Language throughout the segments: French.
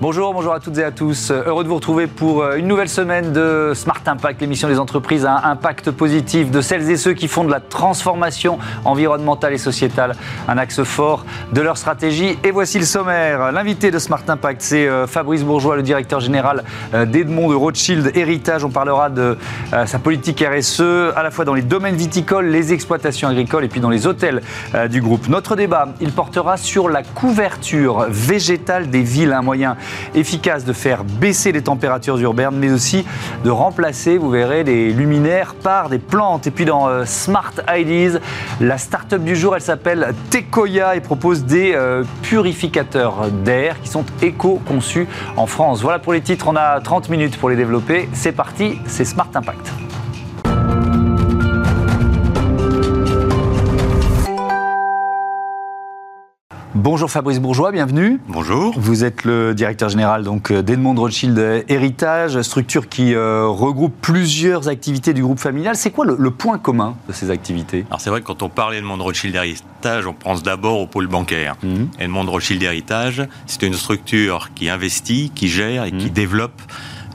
Bonjour, bonjour à toutes et à tous. Heureux de vous retrouver pour euh, une nouvelle semaine de Smart Impact, l'émission des entreprises à impact positif, de celles et ceux qui font de la transformation environnementale et sociétale un axe fort de leur stratégie. Et voici le sommaire. L'invité de Smart Impact, c'est euh, Fabrice Bourgeois, le directeur général euh, d'Edmond de Rothschild Héritage. On parlera de sa politique RSE, à la fois dans les domaines viticoles, les exploitations agricoles et puis dans les hôtels du groupe. Notre débat, il portera sur la couverture végétale des villes, un moyen efficace de faire baisser les températures urbaines, mais aussi de remplacer, vous verrez, les luminaires par des plantes. Et puis dans euh, Smart Ideas, la start-up du jour, elle s'appelle Tekoya et propose des euh, purificateurs d'air qui sont éco-conçus en France. Voilà pour les titres, on a 30 minutes pour les développer. C'est parti, c'est Smart Impact. Bonjour Fabrice Bourgeois, bienvenue. Bonjour. Vous êtes le directeur général donc euh, d'Edmond Rothschild Héritage, structure qui euh, regroupe plusieurs activités du groupe familial. C'est quoi le, point commun de ces activités? Alors c'est vrai que quand on parle d'Edmond Rothschild Héritage, on pense d'abord au pôle bancaire. Mhm. Edmond Rothschild Héritage, c'est une structure qui investit, qui gère et qui mhm. développe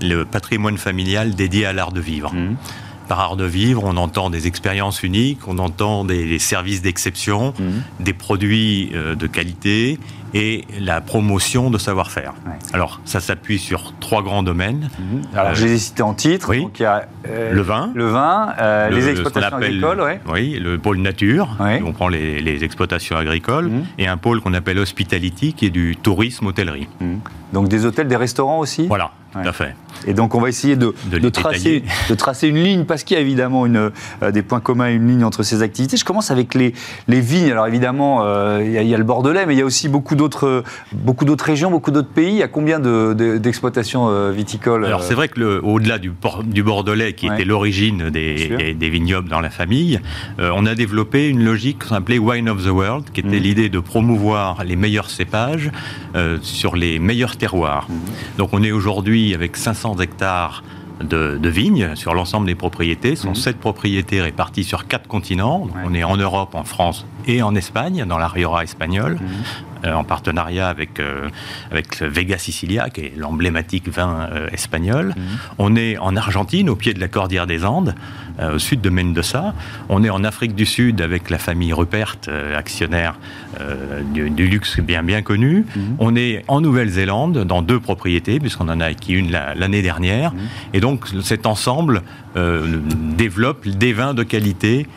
le patrimoine familial dédié à l'art de vivre. Mhm. Par art de vivre, on entend des expériences uniques, on entend des, services d'exception, mhm. des produits euh, de qualité et la promotion de savoir-faire. Alors, ça s'appuie sur trois grands domaines. Mhm. Alors, euh, je les ai cités en titre. Oui. Donc, il y a euh, le vin, le vin les exploitations agricoles. Oui, le pôle nature, on prend les, exploitations agricoles, mhm. et un pôle qu'on appelle hospitality, qui est du tourisme hôtellerie. Donc, des hôtels, des restaurants aussi? Voilà, tout à fait. Et donc on va essayer de, tracer, de tracer, une ligne, parce qu'il y a évidemment une, euh, des points communs et une ligne entre ces activités. Je commence avec les, les vignes. Alors évidemment, euh, il, y a, le Bordelais, mais il y a aussi beaucoup d'autres, régions, beaucoup d'autres pays. Il y a combien d'exploitations de, euh, viticoles Alors c'est vrai que au-delà du, du, Bordelais, qui était l'origine des, des, vignobles dans la famille, on a développé une logique qu'on appelait Wine of the World, qui était mmh. l'idée de promouvoir les meilleurs cépages sur les meilleurs terroirs. Mmh. Donc on est aujourd'hui avec 500 hectares de, vignes sur l'ensemble des propriétés. Ce sont mhm. sept propriétés réparties sur quatre continents. On est en Europe, en France et en Espagne, dans la Rioja espagnole. Mhm. Euh, en partenariat avec, euh, avec Vega Sicilia, qui est l'emblématique vin euh, espagnol. Mhm. On est en Argentine, au pied de la Cordillère des Andes, au sud de Mendoza. On est en Afrique du Sud avec la famille Rupert, actionnaire du, luxe bien, bien connu. Mhm. On est en Nouvelle-Zélande, dans deux propriétés, puisqu'on en a acquis une l'année dernière. Et donc cet ensemble développe des vins de qualité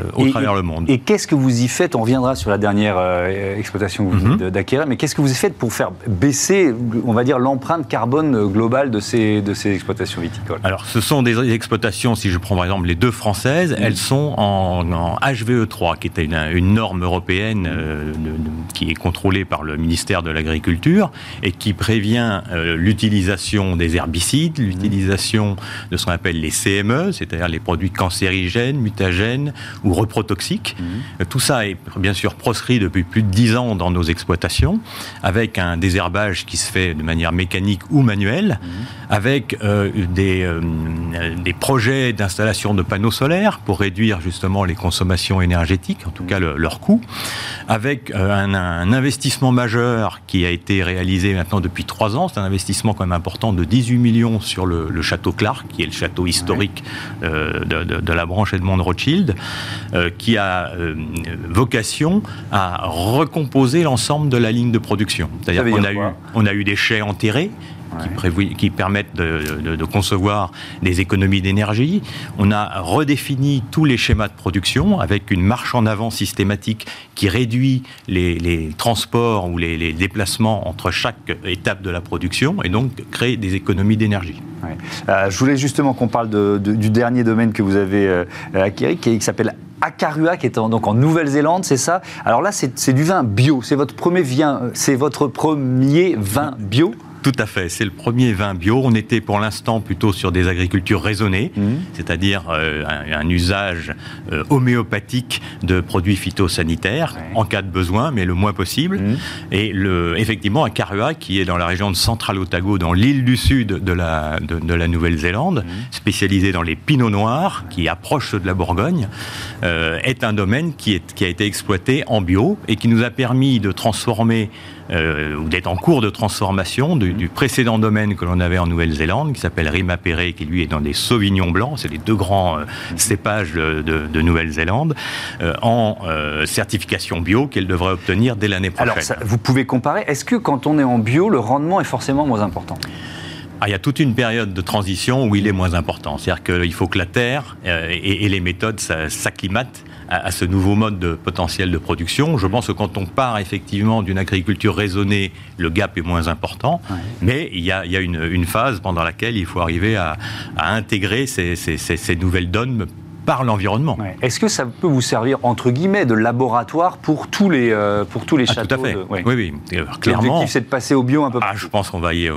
euh, au travers le monde. Et qu'est-ce que vous y faites? On reviendra sur la dernière euh, exploitation que vous venez mhm. d'acquérir, mais qu'est-ce que vous y faites pour faire baisser, on va dire, l'empreinte carbone globale de ces, de ces exploitations viticoles? Alors, ce sont des exploitations, si je prends par exemple les deux françaises, mhm. elles sont en, HVE3, qui est une, norme européenne euh, qui est contrôlée par le ministère de l'Agriculture et qui prévient l'utilisation des herbicides, l'utilisation de ce qu'on appelle les C'est-à-dire les produits cancérigènes, mutagènes, ou reprotoxiques. Mhm. Tout ça est bien sûr proscrit depuis plus de 10 ans dans nos exploitations, avec un désherbage qui se fait de manière mécanique ou manuelle, mhm. avec euh, des, euh, des projets d'installation de panneaux solaires pour réduire justement les consommations énergétiques, en tout cas leur coût, avec euh, un, investissement majeur qui a été réalisé maintenant depuis 3 ans, c'est un investissement quand même important de 18 millions sur le, château Clark, qui est le château historique de, de, la branche Edmond Rothschild, euh, qui a euh, vocation à recomposer l'ensemble de la ligne de production. C'est-à-dire qu'on a eu, on a eu des chais enterrés, qui, qui, permettent de, concevoir des économies d'énergie. On a redéfini tous les schémas de production avec une marche en avant systématique qui réduit les, transports ou les, déplacements entre chaque étape de la production et donc crée des économies d'énergie. Euh, je voulais justement qu'on parle du dernier domaine que vous avez acquis, qui, qui s'appelle Akarua, qui est en, donc en Nouvelle-Zélande, c'est ça? Alors là, c'est du vin bio. C'est votre premier vin, c'est votre premier vin bio tout à fait. C'est le premier vin bio. On était pour l'instant plutôt sur des agricultures raisonnées, mmh. c'est-à-dire euh, un, usage euh, homéopathique de produits phytosanitaires en cas de besoin, mais le moins possible. Mmh. Et le, effectivement, à Karua, qui est dans la région de Central Otago, dans l'île du sud de la, de, la Nouvelle-Zélande, mmh. spécialisé dans les pinots noirs, qui approchent de la Bourgogne, euh, est un domaine qui, est, qui a été exploité en bio et qui nous a permis de transformer ou d'être en cours de transformation du, précédent domaine que l'on avait en Nouvelle-Zélande, qui s'appelle Rima Perret, qui lui est dans des sauvignons blancs, c'est les deux grands cépages de, Nouvelle-Zélande, en certification bio qu'elle devrait obtenir dès l'année prochaine. Alors, vous pouvez comparer. Est-ce que quand on est en bio, le rendement est forcément moins important? Ah, il y a toute une période de transition où il est moins important. C'est-à-dire qu'il faut que la terre euh, et, les méthodes s'acclimatent à, ce nouveau mode de potentiel de production. Je pense que quand on part effectivement d'une agriculture raisonnée, le gap est moins important. Mais il y a, une, phase pendant laquelle il faut arriver à, intégrer ces, ces nouvelles donnes par l'environnement. Est-ce que ça peut vous servir, entre guillemets, de laboratoire pour tous les, euh, pour tous les ah, châteaux Tout à fait. Oui, oui. Euh, clairement. L'objectif, c'est de passer au bio un peu ah, plus. Je pense qu'on va y.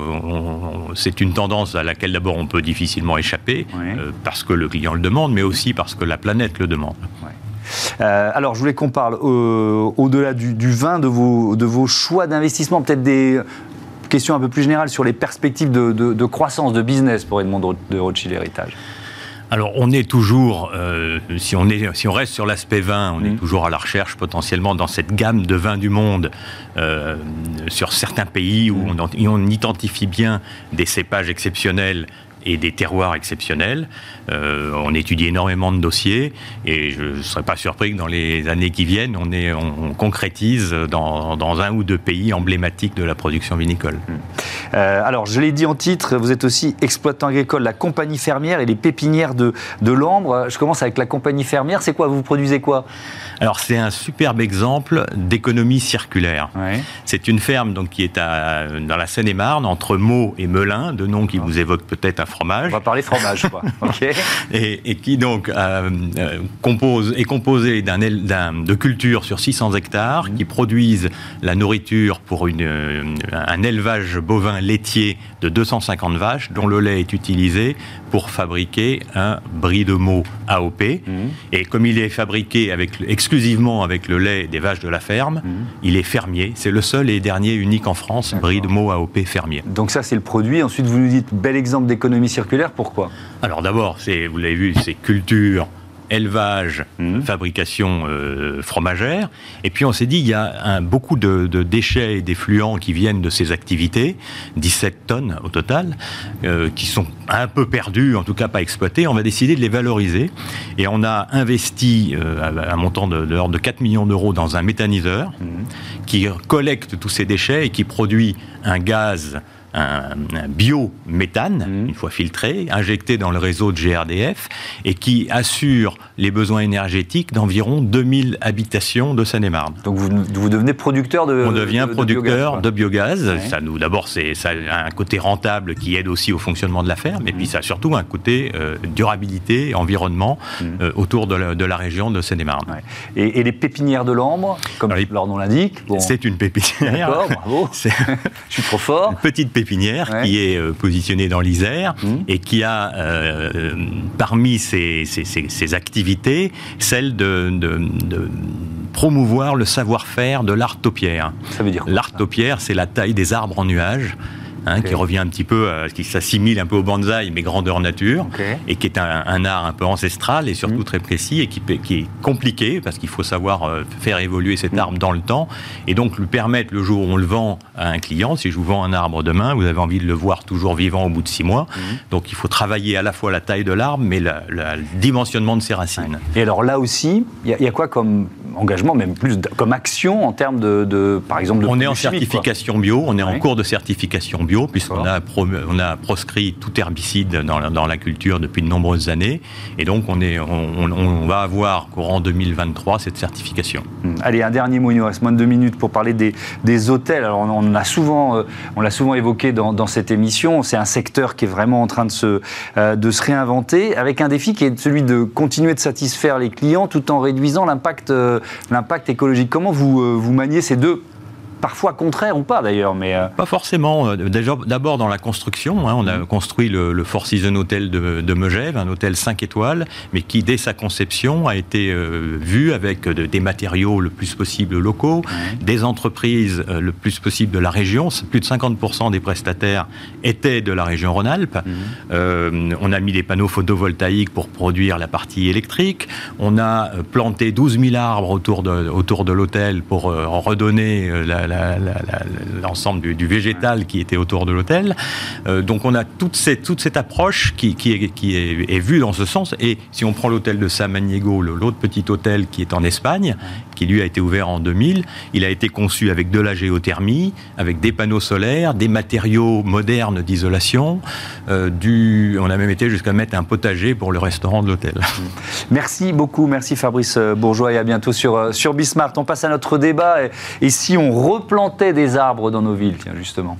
C'est une tendance à laquelle d'abord on peut difficilement échapper, euh, parce que le client le demande, mais aussi parce que la planète le demande. Alors, je voulais qu'on parle au-delà du, vin, de vos, de vos choix d'investissement, peut-être des questions un peu plus générales sur les perspectives de, de croissance, de business pour Edmond de Rothschild Héritage. Alors on est toujours, euh, si, on est, si on reste sur l'aspect vin, on est mmh. toujours à la recherche potentiellement dans cette gamme de vins du monde, euh, sur certains pays où mmh. on, on, identifie bien des cépages exceptionnels et des terroirs exceptionnels. Euh, on étudie énormément de dossiers et je ne serais pas surpris que dans les années qui viennent, on, est, on, concrétise dans, dans, un ou deux pays emblématiques de la production vinicole. Hmm. Euh, alors, je l'ai dit en titre, vous êtes aussi exploitant agricole, la compagnie fermière et les pépinières de, de l'Ambre. Je commence avec la compagnie fermière. C'est quoi? Vous produisez quoi? Alors, c'est un superbe exemple d'économie circulaire. C'est une ferme donc, qui est à, dans la Seine-et-Marne, entre Meaux et Melun, deux noms qui vous évoquent peut-être un fromage. On va parler fromage, quoi. et, qui donc euh, euh, compose, est composé d'un, de cultures sur 600 hectares, qui produisent la nourriture pour une, euh, un élevage bovin laitier de 250 vaches, dont le lait est utilisé pour fabriquer un brie de meaux AOP. Mmh. Et comme il est fabriqué avec, exclusivement avec le lait des vaches de la ferme, mmh. il est fermier. C'est le seul et dernier unique en France, brie de meaux AOP fermier. Donc ça, c'est le produit. Ensuite, vous nous dites, bel exemple d'économie circulaire, pourquoi Alors d'abord, vous l'avez vu, c'est culture, élevage, mmh. fabrication euh, fromagère. Et puis on s'est dit, il y a beaucoup de, déchets et d'effluents qui viennent de ces activités, 17 tonnes au total, euh, qui sont un peu perdus, en tout cas pas exploités. On va décider de les valoriser. Et on a investi euh, un montant de, l'ordre de 4 millions d'euros dans un méthaniseur mmh. qui collecte tous ces déchets et qui produit un gaz un, biométhane, mmh. une fois filtré, injecté dans le réseau de GRDF, et qui assure les besoins énergétiques d'environ 2000 habitations de Seine-et-Marne. Donc vous, vous, devenez producteur de On devient producteur de biogaz. Ça nous, d'abord, c'est ça a un côté rentable qui aide aussi au fonctionnement de la ferme, et puis mmh. ça a surtout un côté euh, durabilité, environnement mmh. euh, autour de la, région de Seine-et-Marne. Et, les pépinières de l'ambre, comme leur nom l'indique. C'est une pépinière. D'accord, bravo. Je suis trop fort. Une petite pépinière qui est euh, positionnée dans l'Isère mmh. et qui a euh, parmi ses, activités celle de, de promouvoir le savoir-faire de l'art taupière. Ça veut dire L'art taupière, c'est la taille des arbres en nuages. Hein, qui revient un petit peu, qui s'assimile un peu au bonsaï, mais grandeur nature, et qui est un, art un peu ancestral et surtout mm. très précis et qui, qui est compliqué parce qu'il faut savoir euh, faire évoluer cet mm. arbre dans le temps et donc lui permettre le jour où on le vend à un client, si je vous vends un arbre demain, vous avez envie de le voir toujours vivant au bout de six mois. Mm. Donc il faut travailler à la fois la taille de l'arbre, mais le dimensionnement de ses racines. Et alors là aussi, il y, a quoi comme engagement, même plus comme action en termes de, par exemple, de On est en certification bio, on est en cours de certification bio puisqu'on a, on a proscrit tout herbicide dans la, dans la, culture depuis de nombreuses années. Et donc, on, est, on, va avoir, courant 2023, cette certification. Hmm. Allez, un dernier mot, il nous reste moins de deux minutes pour parler des, des hôtels. Alors, on, a souvent, euh, on l'a souvent évoqué dans, dans cette émission. C'est un secteur qui est vraiment en train de se, euh, de se réinventer, avec un défi qui est celui de continuer de satisfaire les clients tout en réduisant l'impact euh, l'impact écologique. Comment vous, vous maniez ces deux parfois contraire ou pas d'ailleurs, mais euh, pas forcément. Euh, d'abord dans la construction, hein, on a mm. construit le, Four Seasons Hotel de, de, Megève, un hôtel 5 étoiles, mais qui dès sa conception a été euh, vu avec des matériaux le plus possible locaux, mm. des entreprises le plus possible de la région. Plus de 50% des prestataires étaient de la région Rhône-Alpes. Mm. on a mis des panneaux photovoltaïques pour produire la partie électrique. On a planté 12 000 arbres autour de, autour de l'hôtel pour redonner la, l'ensemble du, végétal qui était autour de l'hôtel. Euh, donc on a toute cette, toute cette approche qui, qui, est, qui est, vue dans ce sens. Et si on prend l'hôtel de Samaniego, l'autre petit hôtel qui est en Espagne, qui lui a été ouvert en 2000, il a été conçu avec de la géothermie, avec des panneaux solaires, des matériaux modernes d'isolation. Euh, on a même été jusqu'à mettre un potager pour le restaurant de l'hôtel. Merci beaucoup, merci Fabrice Bourgeois et à bientôt sur, euh, sur Bismart. On passe à notre débat. Et, et si on replantait des arbres dans nos villes, tiens, justement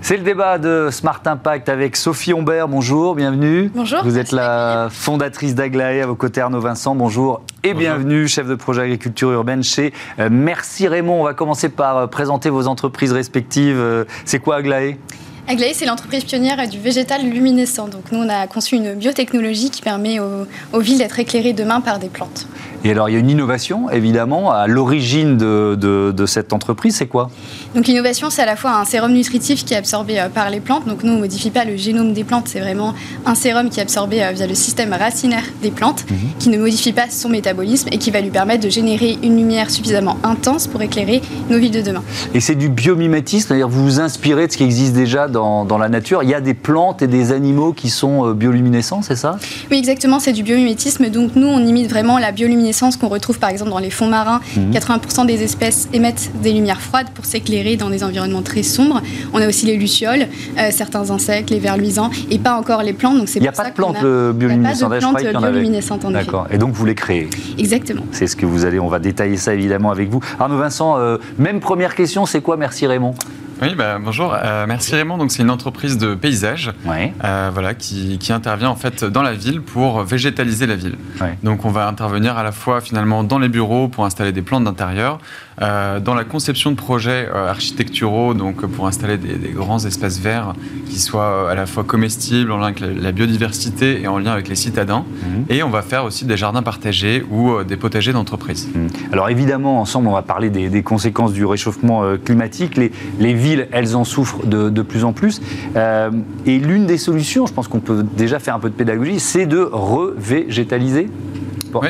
C'est le débat de Smart Impact avec Sophie Humbert. Bonjour, bienvenue. Bonjour. Vous êtes la fondatrice d'Aglaé à vos côtés, Arnaud Vincent. Bonjour et bienvenue, chef de projet agriculture urbaine chez euh, Merci Raymond. On va commencer par euh, présenter vos entreprises respectives. Euh, c'est quoi Aglaé? Aglaé, c'est l'entreprise pionnière du végétal luminescent. Donc nous, on a conçu une biotechnologie qui permet aux, villes d'être éclairées demain par des plantes. Et alors, il y a une innovation, évidemment, à l'origine de, cette entreprise, c'est quoi? Donc l'innovation, c'est à la fois un sérum nutritif qui est absorbé euh, par les plantes. Donc nous, on ne modifie pas le génome des plantes, c'est vraiment un sérum qui est absorbé euh, via le système racinaire des plantes, mhm. qui ne modifie pas son métabolisme et qui va lui permettre de générer une lumière suffisamment intense pour éclairer nos villes de demain. Et c'est du biomimétisme, c'est-à-dire vous vous inspirez de ce qui existe déjà dans, la nature. Il y a des plantes et des animaux qui sont euh, bioluminescents, c'est ça? Oui, exactement, c'est du biomimétisme. Donc nous, on imite vraiment la bioluminescence qu'on retrouve par exemple dans les fonds marins. 80% mhm. des espèces émettent des lumières froides pour s'éclairer dans des environnements très sombres. On a aussi les lucioles, euh, certains insectes, les vers luisants, et pas encore les plantes. Donc il n'y a, pas de plantes bioluminescentes. Il n'y a pas de plantes bioluminescentes en D'accord. Et donc vous les créez Exactement. C'est ce que vous allez, on va détailler ça évidemment avec vous. Arnaud Vincent, euh, même première question, c'est quoi? Merci Raymond oui, bah, bonjour. Euh, merci Raymond. Donc c'est une entreprise de paysage, euh, voilà, qui, intervient en fait dans la ville pour végétaliser la ville. Donc on va intervenir à la fois finalement dans les bureaux pour installer des plantes d'intérieur, euh, dans la conception de projets architecturaux, donc pour installer des, grands espaces verts qui soient à la fois comestibles en lien avec la, biodiversité et en lien avec les citadins. Mhm. Et on va faire aussi des jardins partagés ou des potagers d'entreprise. Mhm. Alors évidemment, ensemble, on va parler des, conséquences du réchauffement climatique. Les, les villes, elles en souffrent de, plus en plus. Euh, et l'une des solutions, je pense qu'on peut déjà faire un peu de pédagogie, c'est de revégétaliser.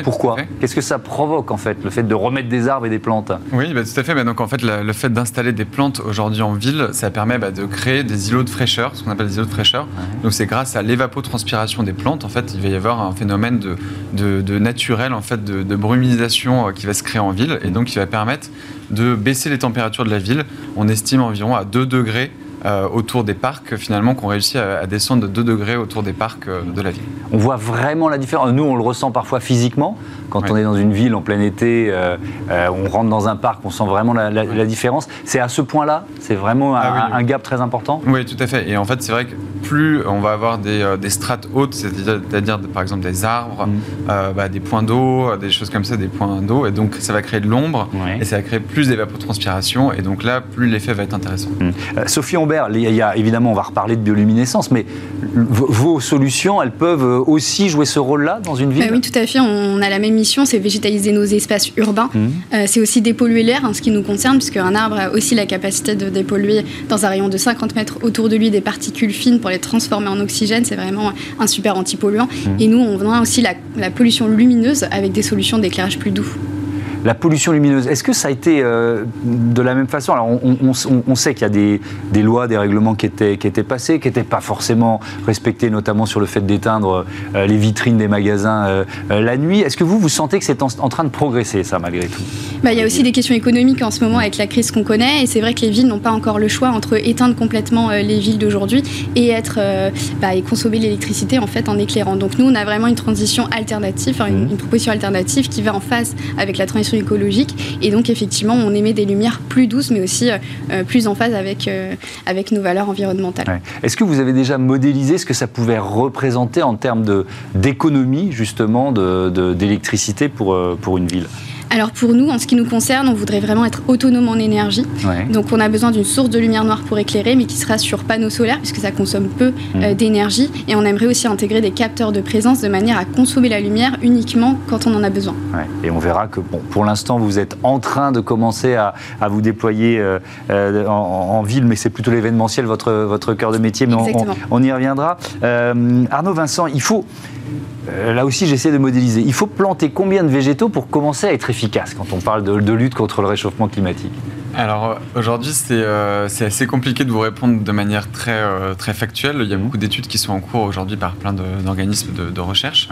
Pourquoi Qu'est-ce que ça provoque en fait, le fait de remettre des arbres et des plantes Oui, bah, tout à fait. Bah, donc en fait, le, fait d'installer des plantes aujourd'hui en ville, ça permet bah, de créer des îlots de fraîcheur, ce qu'on appelle des îlots de fraîcheur. Donc c'est grâce à l'évapotranspiration des plantes, en fait, il va y avoir un phénomène de, de, naturel, en fait, de, de, brumisation euh, qui va se créer en ville, et donc qui va permettre de baisser les températures de la ville. On estime environ à 2 degrés euh, autour des parcs, finalement, qu'on réussit à, descendre de 2 degrés autour des parcs euh, de la ville. On voit vraiment la différence. Nous, on le ressent parfois physiquement. Quand on est dans une ville en plein été, euh, on rentre dans un parc, on sent vraiment la, différence. C'est à ce point-là C'est vraiment ah un, gap très important Oui, tout à fait. Et en fait, c'est vrai que plus on va avoir des, strates hautes, c'est-à-dire par exemple des arbres, mm. bah, des points d'eau, des choses comme ça, des points d'eau, et donc ça va créer de l'ombre, et ça va créer plus d'évapotranspiration, et donc là, plus l'effet va être intéressant. Mm. Sophie il y a, évidemment, on va reparler de bioluminescence, mais vos solutions, elles peuvent aussi jouer ce rôle-là dans une ville? Bah Oui, tout à fait. On a la même mission, c'est végétaliser nos espaces urbains. Mmh. Euh, c'est aussi dépolluer l'air, en ce qui nous concerne, puisqu'un arbre a aussi la capacité de dépolluer dans un rayon de 50 mètres autour de lui des particules fines pour les transformer en oxygène. C'est vraiment un super antipolluant. Mmh. Et nous, on vient aussi la, la pollution lumineuse avec des solutions d'éclairage plus doux. La pollution lumineuse, est-ce que ça a été euh, de la même façon Alors, on, sait qu'il y a des, lois, des règlements qui étaient, qui étaient passés, qui n'étaient pas forcément respectés, notamment sur le fait d'éteindre euh, les vitrines des magasins euh, la nuit. Est-ce que vous, vous sentez que c'est en, train de progresser, ça, malgré tout? Bah, Il y a aussi des questions économiques en ce moment avec la crise qu'on connaît. Et c'est vrai que les villes n'ont pas encore le choix entre éteindre complètement les villes d'aujourd'hui et, être, bah, et consommer l'électricité en, fait, en éclairant. Donc, nous, on a vraiment une transition alternative, une, mmh. une proposition alternative qui va en phase avec la transition écologique. Et donc, effectivement, on émet des lumières plus douces, mais aussi euh, plus en phase avec, euh, nos valeurs environnementales. Est-ce que vous avez déjà modélisé ce que ça pouvait représenter en termes d'économie, justement, d'électricité euh, pour une ville? Alors pour nous, en ce qui nous concerne, on voudrait vraiment être autonome en énergie. Donc on a besoin d'une source de lumière noire pour éclairer, mais qui sera sur panneaux solaires, puisque ça consomme peu mmh. euh, d'énergie. Et on aimerait aussi intégrer des capteurs de présence de manière à consommer la lumière uniquement quand on en a besoin. Et on verra que bon, pour l'instant, vous êtes en train de commencer à, vous déployer euh, euh, en, ville, mais c'est plutôt l'événementiel, votre, votre cœur de métier, mais on, y reviendra. Arnaud Vincent, il faut là aussi, j'essaie de modéliser. Il faut planter combien de végétaux pour commencer à être efficace quand on parle de, lutte contre le réchauffement climatique alors aujourd'hui, c'est assez compliqué de vous répondre de manière très, très factuelle. Il y a beaucoup d'études qui sont en cours aujourd'hui par plein d'organismes de, recherche.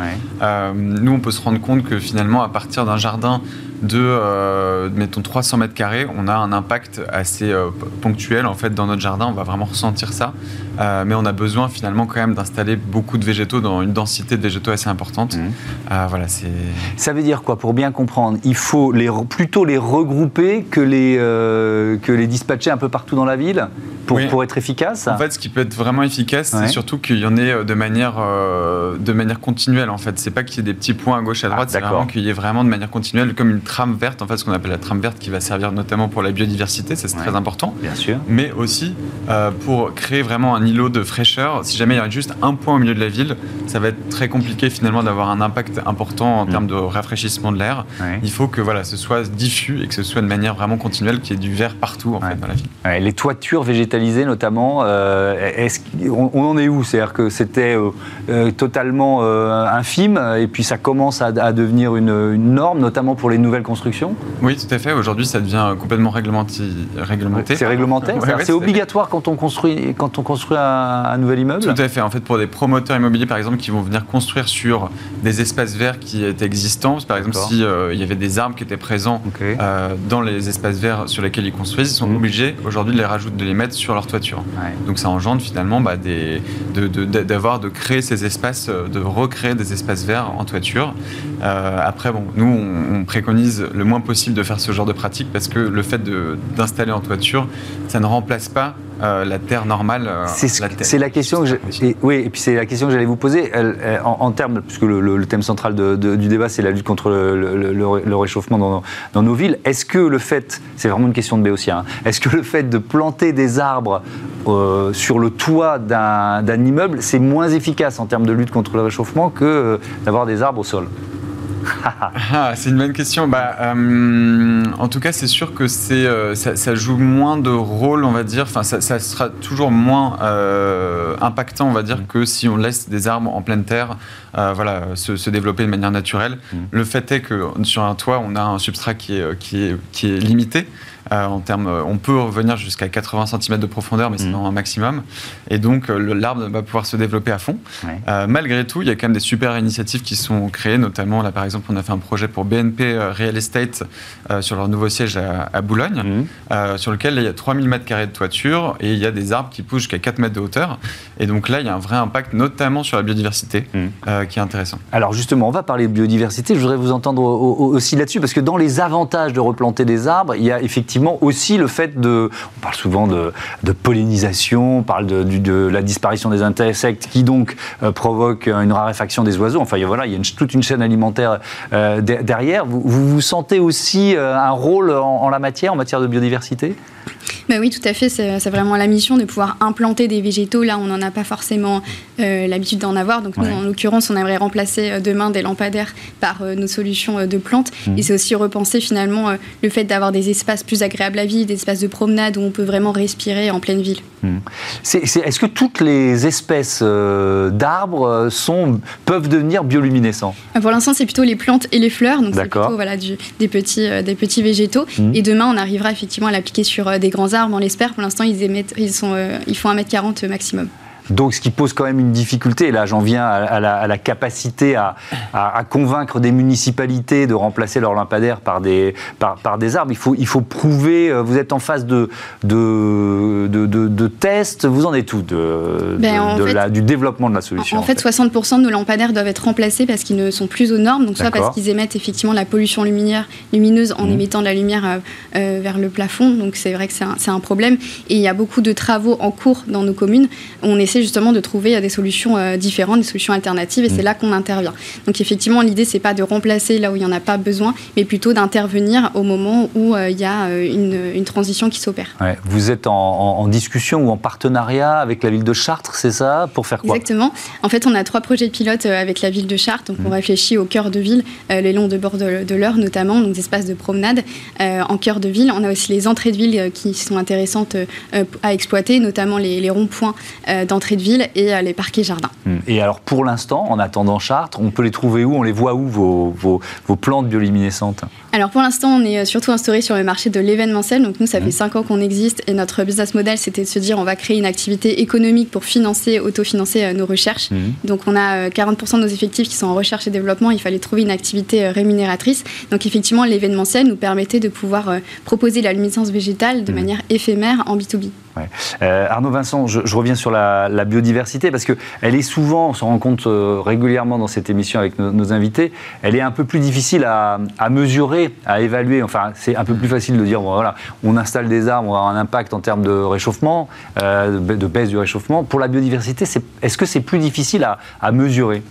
nous, on peut se rendre compte que finalement, à partir d'un jardin de, euh, mettons, 300 mètres carrés, on a un impact assez euh, ponctuel en fait dans notre jardin. On va vraiment ressentir ça, euh, mais on a besoin finalement quand même d'installer beaucoup de végétaux dans une densité de végétaux assez importante. Mmh. voilà, c'est. Ça veut dire quoi Pour bien comprendre, il faut les, plutôt les regrouper que les que les dispatcher un peu partout dans la ville? Pour, pour être efficace. En fait, ce qui peut être vraiment efficace, c'est surtout qu'il y en ait de manière de manière continuelle. En fait, c'est pas qu'il y ait des petits points à gauche à droite, ah, c'est vraiment qu'il y ait vraiment de manière continuelle, comme une trame verte, en fait, ce qu'on appelle la trame verte, qui va servir notamment pour la biodiversité, c'est très important. Bien sûr. Mais aussi euh, pour créer vraiment un îlot de fraîcheur. Si jamais il y a juste un point au milieu de la ville, ça va être très compliqué finalement d'avoir un impact important en mm. termes de rafraîchissement de l'air. Il faut que voilà, ce soit diffus et que ce soit de manière vraiment continuelle, qu'il y ait du vert partout en fait, dans la ville. les toitures notamment, euh, est on, en est où? C'est-à-dire que c'était euh, totalement infime et puis ça commence à, devenir une, une norme, notamment pour les nouvelles construction Oui, tout à fait. Aujourd'hui, ça devient complètement réglementé. C'est réglementé C'est obligatoire quand on construit, quand on construit un, nouvel immeuble? Tout à fait. En fait, pour des promoteurs immobiliers, par exemple, qui vont venir construire sur des espaces verts qui étaient existants, par exemple, s'il euh, il y avait des arbres qui étaient présents euh, dans les espaces verts sur lesquels ils construisent, ils sont mhm. obligés aujourd'hui de les rajouter, de les mettre sur leur toiture. Donc ça engendre finalement bah, d'avoir, de, de, créer ces espaces, de recréer des espaces verts en toiture. Euh, après, bon, nous, on, on préconise le moins possible de faire ce genre de pratique parce que le fait d'installer en toiture, ça ne remplace pas euh, la terre normale. Euh, c'est la question que oui, et puis c'est la question que j'allais vous poser en, termes, puisque le, thème central du débat c'est la lutte contre le, réchauffement dans, nos villes. Est-ce que le fait, c'est vraiment une question de Béotien, hein, est-ce que le fait de planter des arbres euh, sur le toit d'un immeuble, c'est moins efficace en termes de lutte contre le réchauffement que d'avoir des arbres au sol? ah, c'est une bonne question. Bah, euh, en tout cas, c'est sûr que c'est, euh, ça, joue moins de rôle, on va dire. Enfin, ça, sera toujours moins euh, impactant, on va dire, que si on laisse des arbres en pleine terre voilà, se, développer de manière naturelle. Mm. Le fait est que sur un toit, on a un substrat qui est, qui est, qui est limité. Euh, en termes, euh, on peut revenir jusqu'à 80 cm de profondeur, mais c'est mmh. un maximum. Et donc, euh, l'arbre va pouvoir se développer à fond. malgré tout, il y a quand même des super initiatives qui sont créées, notamment, là, par exemple, on a fait un projet pour BNP Real Estate sur leur nouveau siège à, Boulogne, mmh. sur lequel il y a 3000 m2 de toiture et il y a des arbres qui poussent jusqu'à 4 mètres de hauteur. Et donc là, il y a un vrai impact, notamment sur la biodiversité, mmh. qui est intéressant. Alors justement, on va parler de biodiversité. Je voudrais vous entendre aussi là-dessus, parce que dans les avantages de replanter des arbres, il y a effectivement aussi le fait de. On parle souvent de, pollinisation, on parle de, la disparition des insectes qui donc euh, provoque une raréfaction des oiseaux. Enfin, voilà, il y a toute une chaîne alimentaire euh, derrière. Vous, vous, sentez aussi euh, un rôle en, la matière, en matière de biodiversité? Bah oui, tout à fait. C'est vraiment la mission de pouvoir implanter des végétaux. Là, on n'en a pas forcément l'habitude d'en avoir. Donc, nous, en l'occurrence, on aimerait remplacer demain des lampadaires par nos solutions de plantes. Mmh. Et c'est aussi repenser finalement le fait d'avoir des espaces plus agréable à vivre, des espaces de promenade où on peut vraiment respirer en pleine ville. Hmm. Est-ce que toutes les espèces euh, d'arbres euh, sont, peuvent devenir bioluminescents? Euh, Pour l'instant, c'est plutôt les plantes et les fleurs, donc c'est plutôt voilà, des, petits, des petits végétaux. Hmm. Et demain, on arrivera effectivement à l'appliquer sur des grands arbres, on l'espère. Pour l'instant, ils, émettent, ils, sont, ils font 1m40 maximum. Donc, ce qui pose quand même une difficulté, là j'en viens à, la, capacité à, convaincre des municipalités de remplacer leurs lampadaires par des, par, des arbres. Il faut, il faut prouver, euh, vous êtes en phase de, de, de, tests, vous en êtes où de, ben, du développement de la solution En, fait, 60% de nos lampadaires doivent être remplacés parce qu'ils ne sont plus aux normes, donc soit parce qu'ils émettent effectivement la pollution lumineuse en mmh. émettant de la lumière euh, euh, vers le plafond, donc c'est vrai que c'est un, un, problème. Et il y a beaucoup de travaux en cours dans nos communes. On essaie justement de trouver des solutions euh, différentes, des solutions alternatives, et c'est mm. là qu'on intervient. Donc effectivement, l'idée, c'est pas de remplacer là où il n'y en a pas besoin, mais plutôt d'intervenir au moment où euh, il y a euh, une, une transition qui s'opère. Vous êtes en, discussion ou en partenariat avec la ville de Chartres, c'est ça? Pour faire quoi? Exactement. En fait, on a trois projets pilotes avec la ville de Chartres. Donc, on mm. réfléchit au cœur de ville, les longs de bord de, de l'Eure notamment, donc des espaces de promenade en cœur de ville. On a aussi les entrées de ville qui sont intéressantes à exploiter, notamment les, les ronds-points d'entrée entrées de ville et les parquets jardins. Hmm. Et alors pour l'instant, en attendant Chartres, on peut les trouver où? On les voit où vos, vos, vos plantes bioluminescentes? Alors pour l'instant, on est surtout instauré sur le marché de l'événementiel. Donc nous, ça fait 5 hmm. ans qu'on existe et notre business model, c'était de se dire on va créer une activité économique pour financer, autofinancer nos recherches. Hmm. Donc on a 40% de nos effectifs qui sont en recherche et développement. Il fallait trouver une activité rémunératrice. Donc effectivement, l'événementiel nous permettait de pouvoir proposer la luminescence végétale de manière éphémère en B2B. Euh, Arnaud Vincent, je, reviens sur la, biodiversité parce qu'elle est souvent, on s'en rend compte euh, régulièrement dans cette émission avec nos, invités, elle est un peu plus difficile à, mesurer, à évaluer. Enfin, c'est un peu plus facile de dire, on installe des arbres, on a un impact en termes de réchauffement, euh, de baisse du réchauffement. Pour la biodiversité, est-ce que c'est plus difficile à mesurer?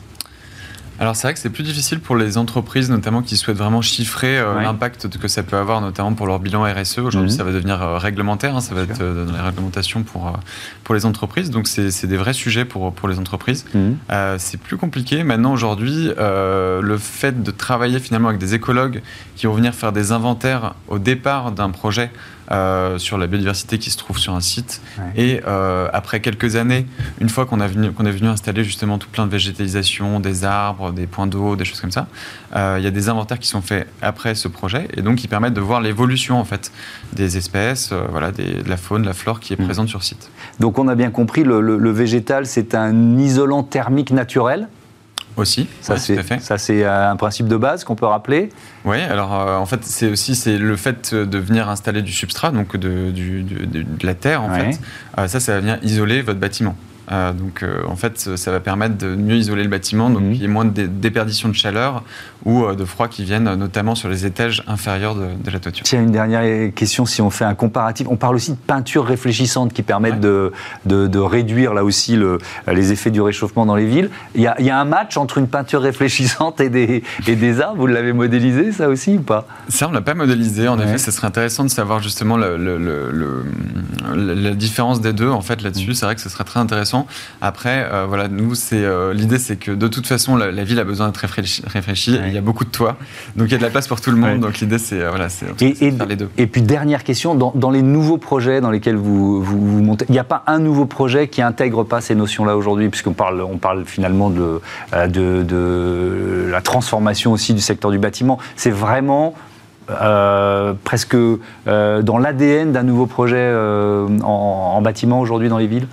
Alors c'est vrai que c'est plus difficile pour les entreprises, notamment qui souhaitent vraiment chiffrer euh, l'impact que ça peut avoir, notamment pour leur bilan RSE. Aujourd'hui, mhm. ça va devenir euh, réglementaire, hein, ça va être euh, dans les réglementations pour, pour les entreprises. Donc c'est des vrais sujets pour, pour les entreprises. Mhm. c'est plus compliqué. Maintenant, aujourd'hui, le fait de travailler finalement avec des écologues qui vont venir faire des inventaires au départ d'un projet euh, sur la biodiversité qui se trouve sur un site. Et euh, après quelques années, une fois qu'on qu'on est venu installer justement tout plein de végétalisation, des arbres, des points d'eau, des choses comme ça, euh, il y a des inventaires qui sont faits après ce projet et donc qui permettent de voir l'évolution en fait des espèces, voilà, de la faune, la flore qui est mm. présente sur site. Donc on a bien compris, le végétal c'est un isolant thermique naturel aussi, ça c'est ça c'est un principe de base qu'on peut rappeler. Oui, alors euh, en fait c'est aussi c'est le fait de venir installer du substrat, donc de, de, la terre en fait. Euh, ça, ça va venir isoler votre bâtiment. Euh, donc euh, en fait, ça va permettre de mieux isoler le bâtiment, donc mhm. il y ait moins de déperdition de chaleur ou euh, de froid qui viennent notamment sur les étages inférieurs de, la toiture. Tiens, une dernière question, si on fait un comparatif, on parle aussi de peintures réfléchissantes qui permettent de, de, réduire là aussi le, les effets du réchauffement dans les villes. Il y, a, il y, a, un match entre une peinture réfléchissante et des, et des arbres, vous l'avez modélisé ça aussi ou pas? Ça, on ne l'a pas modélisé, en effet, ce serait intéressant de savoir justement le, le, la différence des deux en fait là-dessus, mm. c'est vrai que ce serait très intéressant après, euh, voilà, nous, c'est euh, l'idée, c'est que de toute façon, la, ville a besoin d'être réfléchie. Il y a beaucoup de toits, donc il y a de la place pour tout le monde. Donc l'idée, c'est euh, voilà, c'est faire les deux. Et puis dernière question, dans, les nouveaux projets dans lesquels vous, vous, montez, il n'y a pas un nouveau projet qui intègre pas ces notions-là aujourd'hui, puisqu'on parle, on parle finalement de, de, de la transformation aussi du secteur du bâtiment. C'est vraiment presque dans l'ADN d'un nouveau projet en, bâtiment aujourd'hui dans les villes?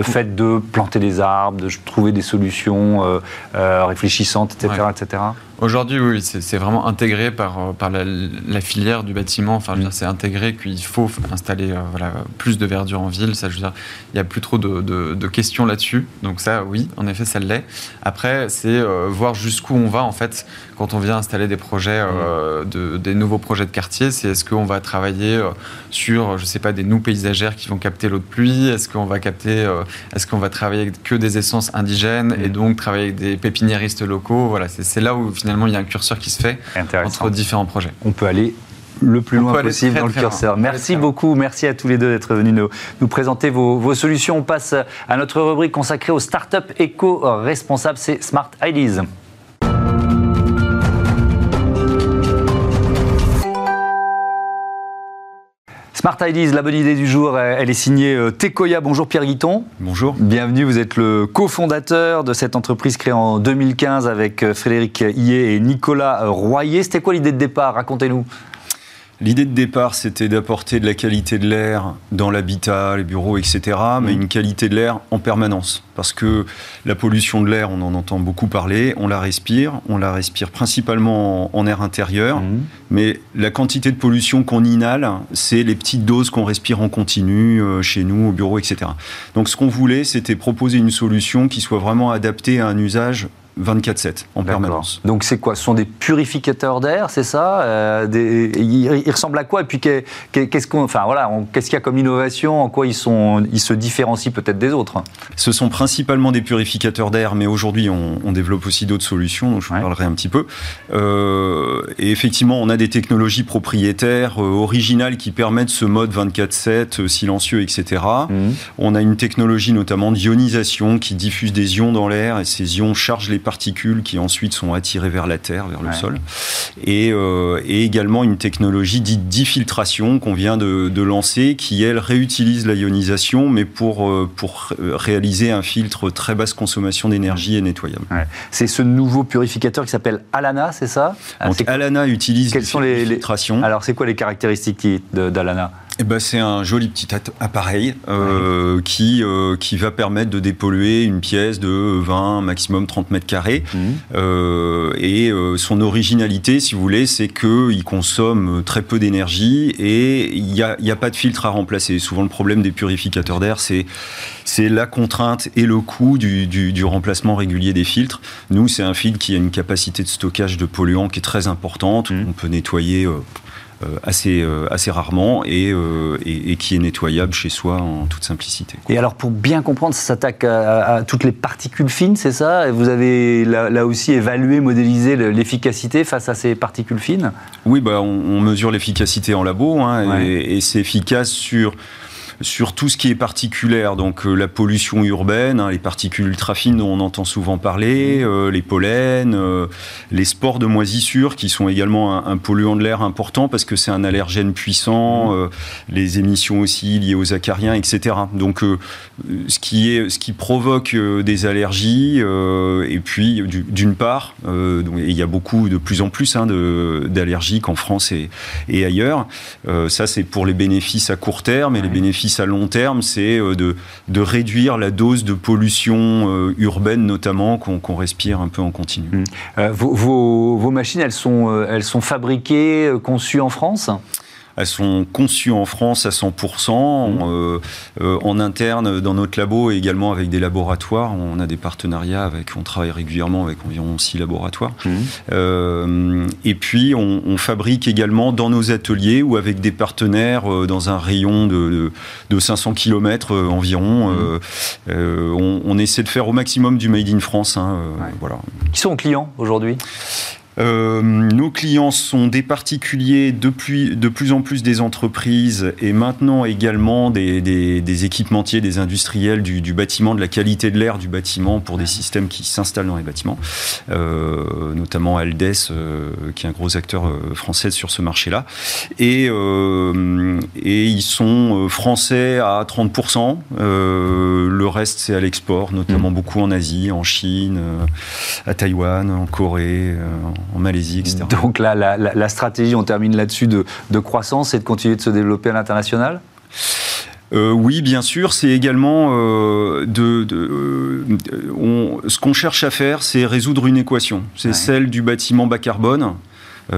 Le fait de planter des arbres, de trouver des solutions euh, euh, réfléchissantes, etc., etc. Aujourd'hui, oui, c'est vraiment intégré par, euh, par la, filière du bâtiment. Enfin, mm. c'est intégré qu'il faut installer voilà, plus de verdure en ville. Ça, je veux dire, il n'y a plus trop de, de, questions là-dessus. Donc ça, oui, en effet, ça l'est. Après, c'est voir jusqu'où on va, en fait, quand on vient installer des projets, de, des nouveaux projets de quartier. C'est est-ce qu'on va travailler sur, je sais pas, des noues paysagères qui vont capter l'eau de pluie? Est-ce qu'on va capter est-ce qu'on va travailler que des essences indigènes et mm. donc travailler avec des pépiniéristes locaux? Voilà, c'est là où finalement il y a un curseur qui se fait entre différents projets. On peut aller le plus loin possible dans le curseur. Merci beaucoup, merci à tous les deux d'être venus nous, nous présenter vos, vos, solutions. On passe à notre rubrique consacrée aux startups éco-responsables, c'est Smart Ideas. Smart Ideas, la bonne idée du jour, elle est signée euh, Tecoya. Bonjour Pierre Guiton. Bonjour. Bienvenue, vous êtes le cofondateur de cette entreprise créée en 2015 avec euh, Frédéric Hillet et Nicolas Royer. C'était quoi l'idée de départ? Racontez-nous. L'idée de départ, c'était d'apporter de la qualité de l'air dans l'habitat, les bureaux, etc., mais mmh. une qualité de l'air en permanence. Parce que la pollution de l'air, on en entend beaucoup parler, on la respire, on la respire principalement en, air intérieur, mmh. mais la quantité de pollution qu'on inhale, c'est les petites doses qu'on respire en continu euh, chez nous, au bureau, etc. Donc ce qu'on voulait, c'était proposer une solution qui soit vraiment adaptée à un usage 24-7 en permanence. Donc c'est quoi? Ce sont des purificateurs d'air, c'est ça? Euh, des, ils, ressemblent à quoi? Et puis qu'est-ce qu'on, enfin voilà, qu'est-ce qu'il y a comme innovation? En quoi ils sont, ils se différencient peut-être des autres? Ce sont principalement des purificateurs d'air, mais aujourd'hui on, développe aussi d'autres solutions. Donc je vous parlerai un petit peu. Euh, et effectivement, on a des technologies propriétaires euh, originales qui permettent ce mode 24/7 silencieux, etc. Mmh. On a une technologie notamment d'ionisation qui diffuse des ions dans l'air et ces ions chargent les particules qui ensuite sont attirées vers la terre, vers le sol. Et, également une technologie dite d'infiltration qu'on vient de, lancer qui, elle, réutilise la ionisation, mais pour, pour réaliser un filtre très basse consommation d'énergie et nettoyable. C'est ce nouveau purificateur qui s'appelle Alana, c'est ça? Donc Alana utilise Quelles sont les, Alors, c'est quoi les caractéristiques d'Alana? Eh ben, c'est un joli petit appareil euh, qui, euh, qui va permettre de dépolluer une pièce de 20, maximum 30 mètres carrés. Mmh. Euh, et son originalité, si vous voulez, c'est qu'il consomme très peu d'énergie et il n'y a, a, pas de filtre à remplacer. Souvent, le problème des purificateurs d'air, c'est la contrainte et le coût du, du, remplacement régulier des filtres. Nous, c'est un filtre qui a une capacité de stockage de polluants qui est très importante. Mmh. On peut nettoyer assez, euh, assez rarement euh, et, et, qui est nettoyable chez soi en toute simplicité. Et alors pour bien comprendre, ça s'attaque à, toutes les particules fines, c'est ça? Et Vous avez là, aussi évalué, modélisé l'efficacité face à ces particules fines? Oui, bah, on, mesure l'efficacité en labo hein, et, et c'est efficace sur sur tout ce qui est particulier, donc euh, la pollution urbaine, hein, les particules ultra fines dont on entend souvent parler, mmh. euh, les pollens, euh, les spores de moisissure qui sont également un, polluant de l'air important parce que c'est un allergène puissant, mmh. les émissions aussi liées aux acariens, etc. Donc ce qui est ce qui provoque des allergies et puis d'une part, il y a beaucoup de plus en plus hein, d'allergies qu'en France et, et ailleurs. ça c'est pour les bénéfices à court terme et les bénéfices à long terme, c'est euh, de, de, réduire la dose de pollution euh, urbaine notamment qu'on respire un peu en continu. Mmh. Euh, vos, vos, machines, elles sont, elles sont fabriquées, conçues en France? Elles sont conçues en France à 100%, mmh. euh, euh, en interne dans notre labo et également avec des laboratoires. On a des partenariats avec, on travaille régulièrement avec environ 6 laboratoires. Mmh. Euh, et puis on, fabrique également dans nos ateliers ou avec des partenaires dans un rayon de, de, 500 km environ. Mmh. On, essaie de faire au maximum du Made in France. Hein, voilà. Qui sont clients aujourd'hui? Euh, nos clients sont des particuliers, de plus, de plus en plus des entreprises et maintenant également des, des, équipementiers, des industriels du, bâtiment, de la qualité de l'air du bâtiment pour des systèmes qui s'installent dans les bâtiments, euh, notamment Aldes, euh, qui est un gros acteur français sur ce marché-là. Et, et ils sont français à 30%, le reste c'est à l'export, notamment mmh. beaucoup en Asie, en Chine, à Taïwan, en Corée, en Malaisie, etc. Donc là, la, stratégie, on termine là-dessus, de, croissance, c'est de continuer de se développer à l'international? Euh, oui, bien sûr. C'est également euh, de, euh, ce qu'on cherche à faire, c'est résoudre une équation. C'est celle du bâtiment bas carbone.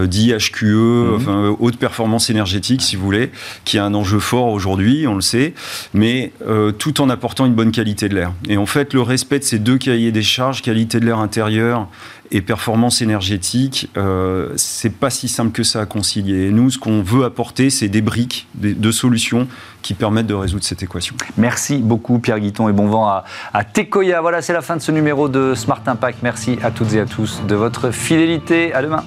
dit HQE, mhm. enfin, haute performance énergétique, si vous voulez, qui a un enjeu fort aujourd'hui, on le sait, mais tout en apportant une bonne qualité de l'air. Et en fait, le respect de ces deux cahiers des charges, qualité de l'air intérieur et performance énergétique, euh, c'est pas si simple que ça à concilier. Nous, ce qu'on veut apporter, c'est des briques de solutions qui permettent de résoudre cette équation. Merci beaucoup Pierre Guiton et bon vent à, à. Voilà, c'est la fin de ce numéro de Smart Impact. Merci à toutes et à tous de votre fidélité. À demain.